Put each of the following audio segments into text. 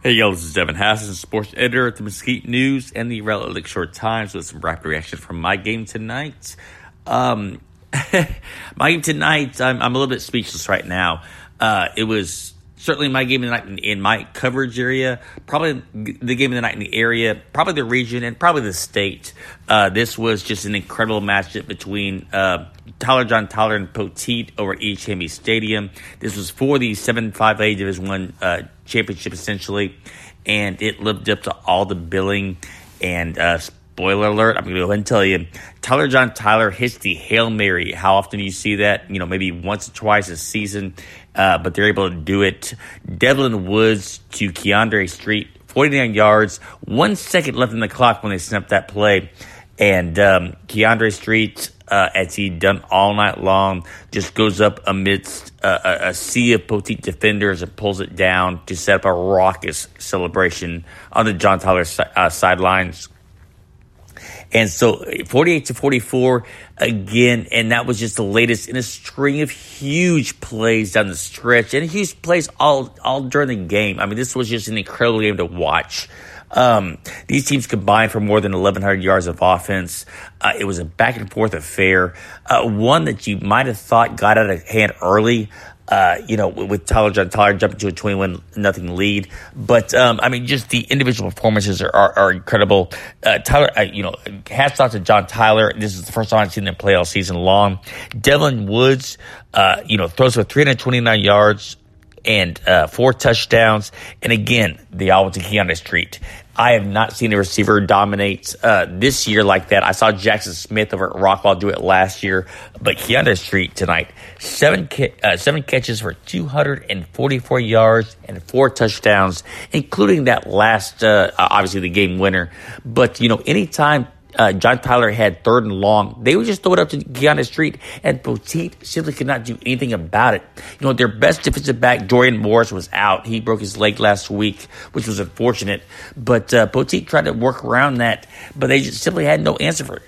Hey y'all, this is Devin Hassan, sports editor at the Mesquite News and the Raleigh Short Times with some rapid reaction from my game tonight. Um, my game tonight, I'm, I'm, a little bit speechless right now. Uh, it was certainly my game of the night in, in, my coverage area, probably the game of the night in the area, probably the region, and probably the state. Uh, this was just an incredible matchup between uh, Tyler John Tyler and Poteet over at E.H. Hanby Stadium. This was for the 7-5A Division One uh, championship, essentially, and it lived up to all the billing. And uh, spoiler alert, I'm going to go ahead and tell you, Tyler John Tyler hits the Hail Mary. How often do you see that? You know, maybe once or twice a season uh, but they're able to do it. Devlin Woods to Keandre Street, 49 yards, one second left in the clock when they snapped that play. And um, Keandre Street, uh, as he done all night long, just goes up amidst a, a, sea of Poteet defenders and pulls it down to set up a raucous celebration on the John Tyler uh, sidelines. And so 48 to 44 again, and that was just the latest in a string of huge plays down the stretch and huge plays all, all during the game. I mean, this was just an incredible game to watch. Um, these teams combined for more than 1,100 yards of offense. Uh, it was a back and forth affair. Uh, one that you might have thought got out of hand early uh, you know, with Tyler John Tyler jumping to a 21 nothing lead. But, um, I mean, just the individual performances are, are, are incredible. Uh, Tyler, uh, you know, hats off to John Tyler. This is the first time I've seen him play all season long. Devlin Woods, uh, you know, throws for 329 yards and uh, four touchdowns. And again, the all went to Keandre Street. I have not seen a receiver dominate uh, this year like that. I saw Jackson Smith over at Rockwell do it last year, but Keandre Street tonight, seven ca- uh, seven catches for 244 yards and four touchdowns, including that last, uh, obviously the game winner. But you know, anytime uh, John Tyler had third and long, they would just throw it up to Keandre Street, and Poteet simply could not do anything about it. You know, their best defensive back, Dorian Morris, was out. He broke his leg last week, which was unfortunate. But uh, Poteet tried to work around that, but they just simply had no answer for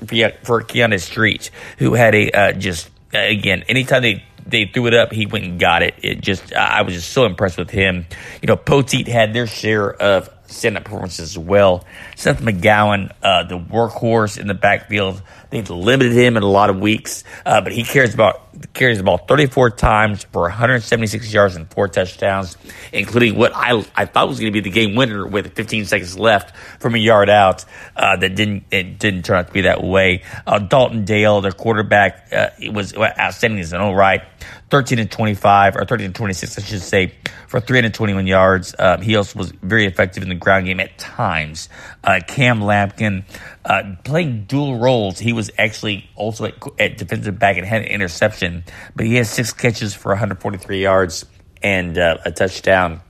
for Keandre Street, who had a uh, just again anytime they they threw it up, he went and got it. It just I was just so impressed with him. You know, Poteet had their share of stand-up performances as well. Seth McGowan, uh, the workhorse in the backfield, they've limited him in a lot of weeks, uh, but he cares about carries the ball 34 times for 176 yards and four touchdowns, including what I I thought was going to be the game winner with 15 seconds left from a yard out. Uh, that didn't it didn't turn out to be that way. Uh, Dalton Dale, their quarterback, uh, was outstanding as an all right. 13 and 25 or 13 and 26, I should say, for 321 yards. Um, he also was very effective in the ground game at times. Uh, Cam Lampkin uh, playing dual roles. He was actually also at, at, defensive back and had an interception, but he has six catches for 143 yards and uh, a touchdown.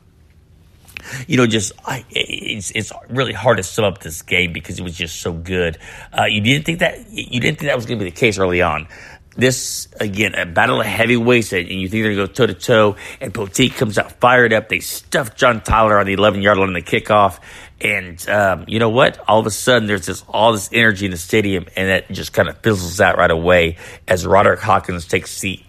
You know, just I, it's it's really hard to sum up this game because it was just so good. Uh, you didn't think that you didn't think that was going to be the case early on this again a battle of heavyweights, and you think they're going to go toe to toe. And Poteet comes out fired up. They stuff John Tyler on the 11 yard line in the kickoff, and um, you know what? All of a sudden, there's this all this energy in the stadium, and that just kind of fizzles out right away as Roderick Hawkins takes the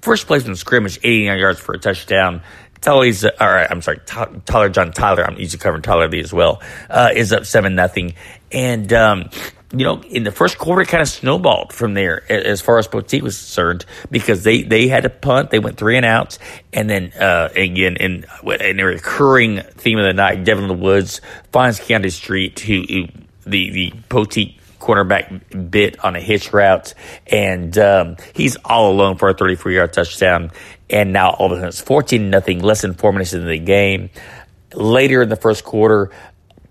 first place in the scrimmage, 89 yards for a touchdown. Tyler's, uh, all right, I'm sorry, Tyler John Tyler. I'm used to covering Tyler Lee as well. Uh, is up seven nothing, and um, you know, in the first quarter, it kind of snowballed from there as far as Poteet was concerned because they, they had a punt. They went three and outs. And then, uh, again, in, in a recurring theme of the night, Devlin Woods finds Keandre Street, who, who the, the Poteet cornerback bit on a hitch route. And, um, he's all alone for a 34 yard touchdown. And now all of a sudden it's 14 nothing, less than four minutes into the game. Later in the first quarter,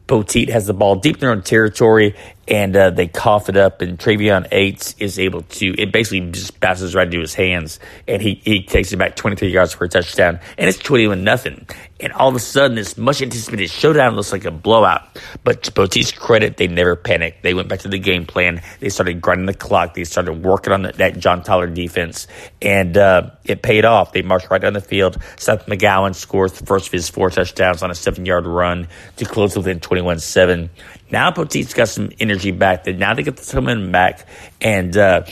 Poteet has the ball deep in their own territory, and uh, they cough it up, and Travion Eights is able to, it basically just passes right into his hands, and he, he takes it back 23 yards for a touchdown, and it's 21 nothing. And all of a sudden, this much anticipated showdown looks like a blowout. But to Poteet's credit, they never panicked. They went back to the game plan. They started grinding the clock. They started working on the, that John Tyler defense, and uh, it paid off. They marched right down the field. Seth McGowan scores the first of his four touchdowns on a seven yard run to close within 21 7. Now Poteet's got some energy back. That Now they get the momentum back, and uh,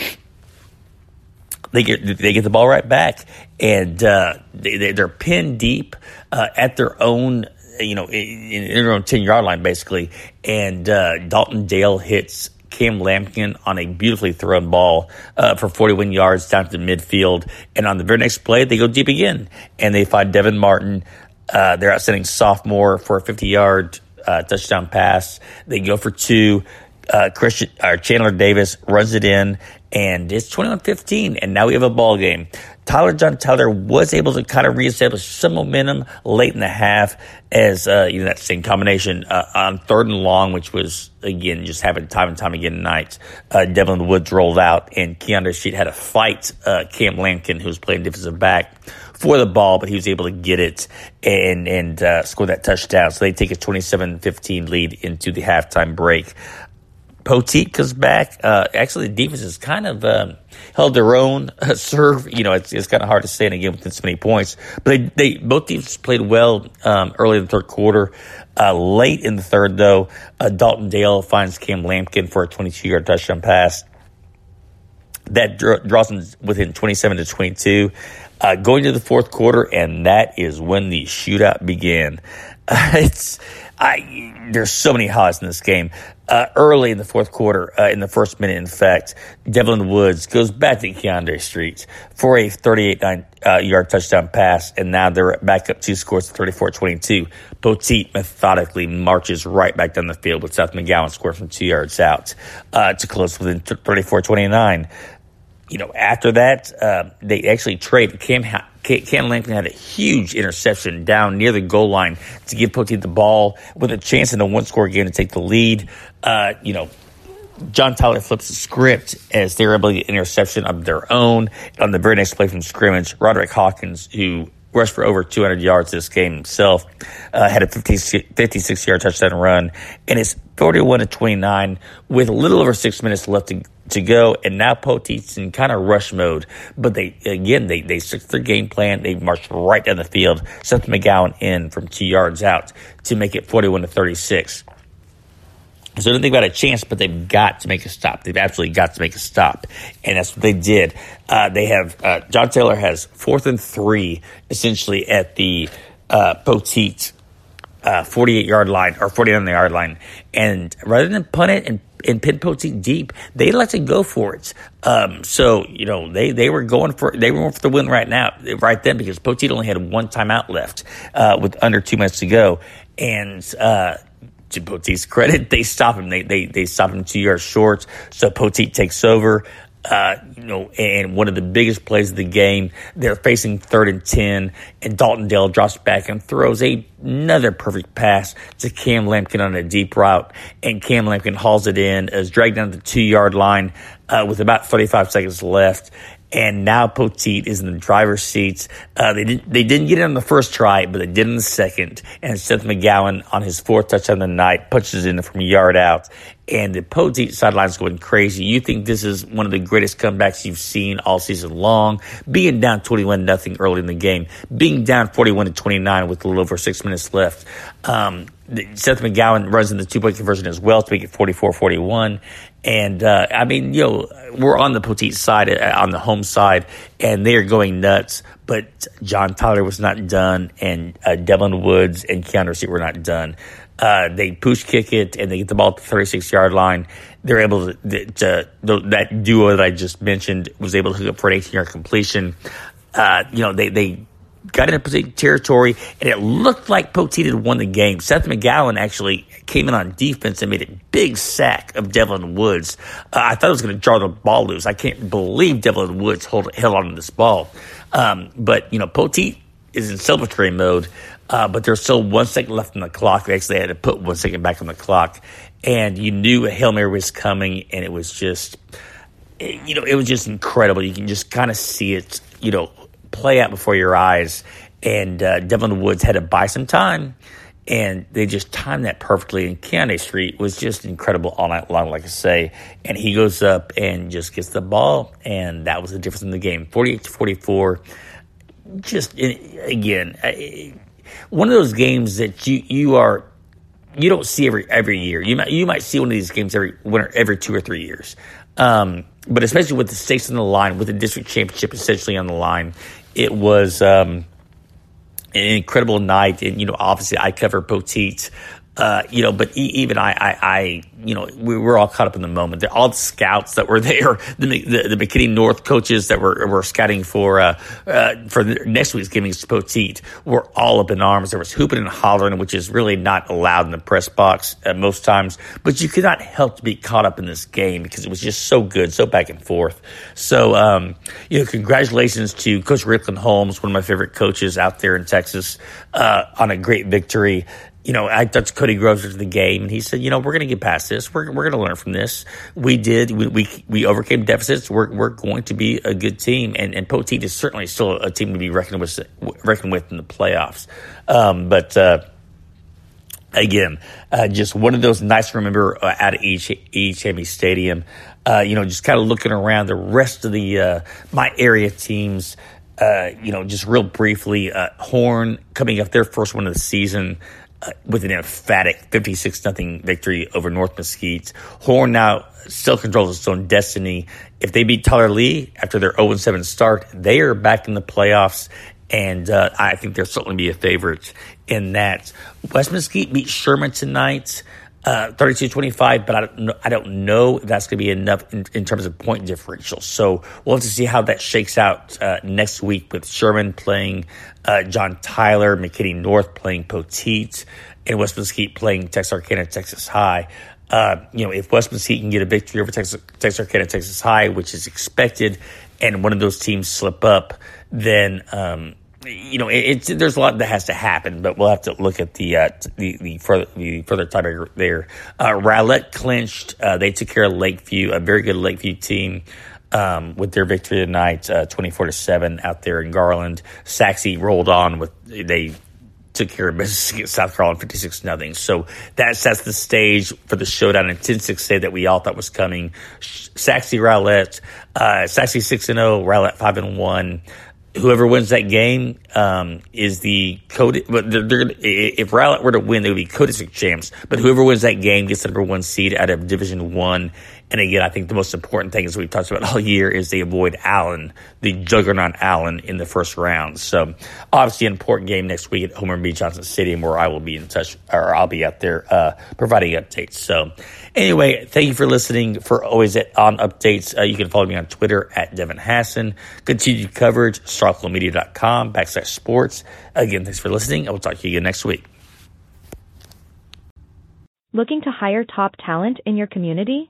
they get they get the ball right back, and uh, they, they're pinned deep uh, at their own you know in, in their own ten yard line basically, and uh, Dalton Dale hits Cam Lampkin on a beautifully thrown ball uh, for 41 yards down to the midfield. And on the very next play, they go deep again and they find Devin Martin. Uh, they're outstanding sophomore for a 50 yard uh, touchdown pass. They go for two. Uh, Christian or Chandler Davis runs it in, and it's 21-15, and now we have a ball game. Tyler John Tyler was able to kind of reestablish some momentum late in the half as uh, you know that same combination uh, on third and long, which was again just happened time and time again tonight. Uh, Devlin Woods rolled out, and Keandre Street had a fight uh, Cam Lampkin, who was playing defensive back for the ball, but he was able to get it and and uh, score that touchdown. So they take a 27-15 lead into the halftime break. Poteet comes back. Uh, actually, the defense has kind of um, held their own uh, serve. You know, it's, it's kind of hard to say in a game with this many points. But they, they both teams played well um, early in the third quarter. Uh, late in the third, though, uh, Dalton Dale finds Cam Lampkin for a 22-yard touchdown pass. That draws them within 27 to 22. Uh, going to the fourth quarter, and that is when the shootout began. It's I, there's so many highlights in this game. Uh, early in the fourth quarter, uh, in the first minute, in fact, Devlin Woods goes back to Keandre Street for a 38 uh, yard touchdown pass, and now they're back up two scores 34 22. Poteet methodically marches right back down the field with Seth McGowan scoring from two yards out uh, to close within 34 29 you know, after that, uh, they actually trade. Cam, Cam had a huge interception down near the goal line to give Poteet the ball with a chance in a one score game to take the lead. Uh, you know, John Tyler flips the script as they're able to get interception of their own. On the very next play from scrimmage, Roderick Hawkins, who rushed for over 200 yards this game himself, uh, had a 56 yard touchdown run, and it's 41 to 29 with a little over six minutes left to to go, and now Poteet's in kind of rush mode. But they again they they stick to their game plan. They marched right down the field, Seth McGowan in from two yards out to make it forty one to thirty six. So I don't think about a chance, but they've got to make a stop. They've absolutely got to make a stop, and that's what they did. Uh, they have uh, John Tyler has fourth and three essentially at the uh, Poteet uh, 48 yard line or 49 yard line. And rather than punt it and, and pin Poteet deep, they let it go for it. Um, so, you know, they, they were going for, they were going for the win right now, right then, because Poteet only had one timeout left, uh, with under two minutes to go. And, uh, to Poteet's credit, they stop him. They, they, they stop him two yards short. So Poteet takes over. Uh, you know, and one of the biggest plays of the game. They're facing third and 10, and Dalton Dale drops back and throws a, another perfect pass to Cam Lampkin on a deep route. And Cam Lampkin hauls it in, is dragged down the two yard line uh, with about 35 seconds left and now Poteet is in the driver's seat. Uh, they didn't they didn't get it on the first try, but they did in the second. And Seth McGowan on his fourth touchdown of the night punches in from a yard out, and the Poteet sideline's going crazy. You think this is one of the greatest comebacks you've seen all season long? Being down twenty one nothing early in the game, being down forty one to twenty nine with a little over six minutes left. Um, Seth McGowan runs in the two point conversion as well to make it 44 41. And, uh, I mean, you know, we're on the Poteet side, uh, on the home side, and they are going nuts. But John Tyler was not done, and uh, Devlin Woods and Keandre Street were not done. Uh, they push kick it and they get the ball the 36 yard line. They're able to, to, to, that duo that I just mentioned was able to hook up for an 18 yard completion. Uh, you know, they, they got into Poteet territory, and it looked like Poteet had won the game. Seth McGowan actually came in on defense and made a big sack of Devlin Woods. Uh, I thought it was going to jar the ball loose. I can't believe Devlin Woods hold, held on to this ball. Um, but, you know, Poteet is in celebratory mode, uh, but there's still one second left on the clock. They actually had to put one second back on the clock. and you knew a hail mary was coming, and it was just, you know, it was just incredible. You can just kind of see it, you know, play out before your eyes. And uh, Devlin Woods had to buy some time and they just timed that perfectly. And Keontae Street was just incredible all night long, like I say. And he goes up and just gets the ball, and that was the difference in the game, forty-eight to forty-four. Just again, one of those games that you you are you don't see every every year. You might you might see one of these games every every two or three years. Um, but especially with the stakes on the line, with the district championship essentially on the line, it was. Um, an incredible night. And, you know, obviously I cover Poteet uh, you know, but even I, I, I, you know, we were all caught up in the moment. All the scouts that were there, the the, the McKinney North coaches that were were scouting for uh, uh, for next week's against Poteet were all up in arms. There was hooping and hollering, which is really not allowed in the press box most times. But you could not help to be caught up in this game because it was just so good, so back and forth. So, um, you know, congratulations to Coach Ricklan Holmes, one of my favorite coaches out there in Texas, uh, on a great victory you know, I touched Cody Groves into the game, and he said, you know, we're going to get past this. We're, we're going to learn from this. We did. We, we, we overcame deficits. We're, we're going to be a good team, and and Poteet is certainly still a team to be reckoned with reckoned with in the playoffs. Um, but uh, again, uh, just one of those nice to remember uh, at each each Stadium. Uh, you know, just kind of looking around the rest of the uh, my area teams. Uh, you know, just real briefly, uh, Horn coming up their first one of the season with an emphatic 56 nothing victory over North Mesquite. Horn now still controls its own destiny. If they beat Tyler Lee after their 0 7 start, they are back in the playoffs. And uh, I think they'll certainly be a favorite in that. West Mesquite beat Sherman tonight. Uh, 32-25, but I don't know, I don't know if that's going to be enough in, in, terms of point differential. So we'll have to see how that shakes out uh, next week with Sherman playing uh, John Tyler, McKinney North playing Poteet, and West Mesquite playing Texarkana, Texas High. Uh, you know, if West Mesquite can get a victory over Texas, Texarkana, Texas High, which is expected, and one of those teams slip up, then um, you know, it's there's a lot that has to happen, but we'll have to look at the uh, the the further the further tiebreaker there. Uh, Rowlett clinched; uh, they took care of Lakeview, a very good Lakeview team. Um, with their victory tonight, uh, twenty-four to seven out there in Garland. Sachse rolled on with they took care of against South Garland 56 nothing. So that sets the stage for the showdown in 10 6 that we all thought was coming. Sachse Rowlett, uh, Sachse 6 and 0, Rowlett 5 and 1 whoever wins that game um, is the code. But they're, they're, if Rowlett were to win, they would be co-district champs. But whoever wins that game gets the number one seed out of Division One. And again, I think the most important thing, as we've talked about all year, is they avoid Allen, the juggernaut Allen, in the first round. So, obviously, an important game next week at Homer B. Johnson Stadium, where I will be in touch, or I'll be out there uh, providing updates. So, anyway, thank you for listening. For always at, on updates, uh, you can follow me on Twitter at Devin Hassan. Continued coverage, starlocalmedia.com backslash sports. Again, thanks for listening. I will talk to you again next week. Looking to hire top talent in your community?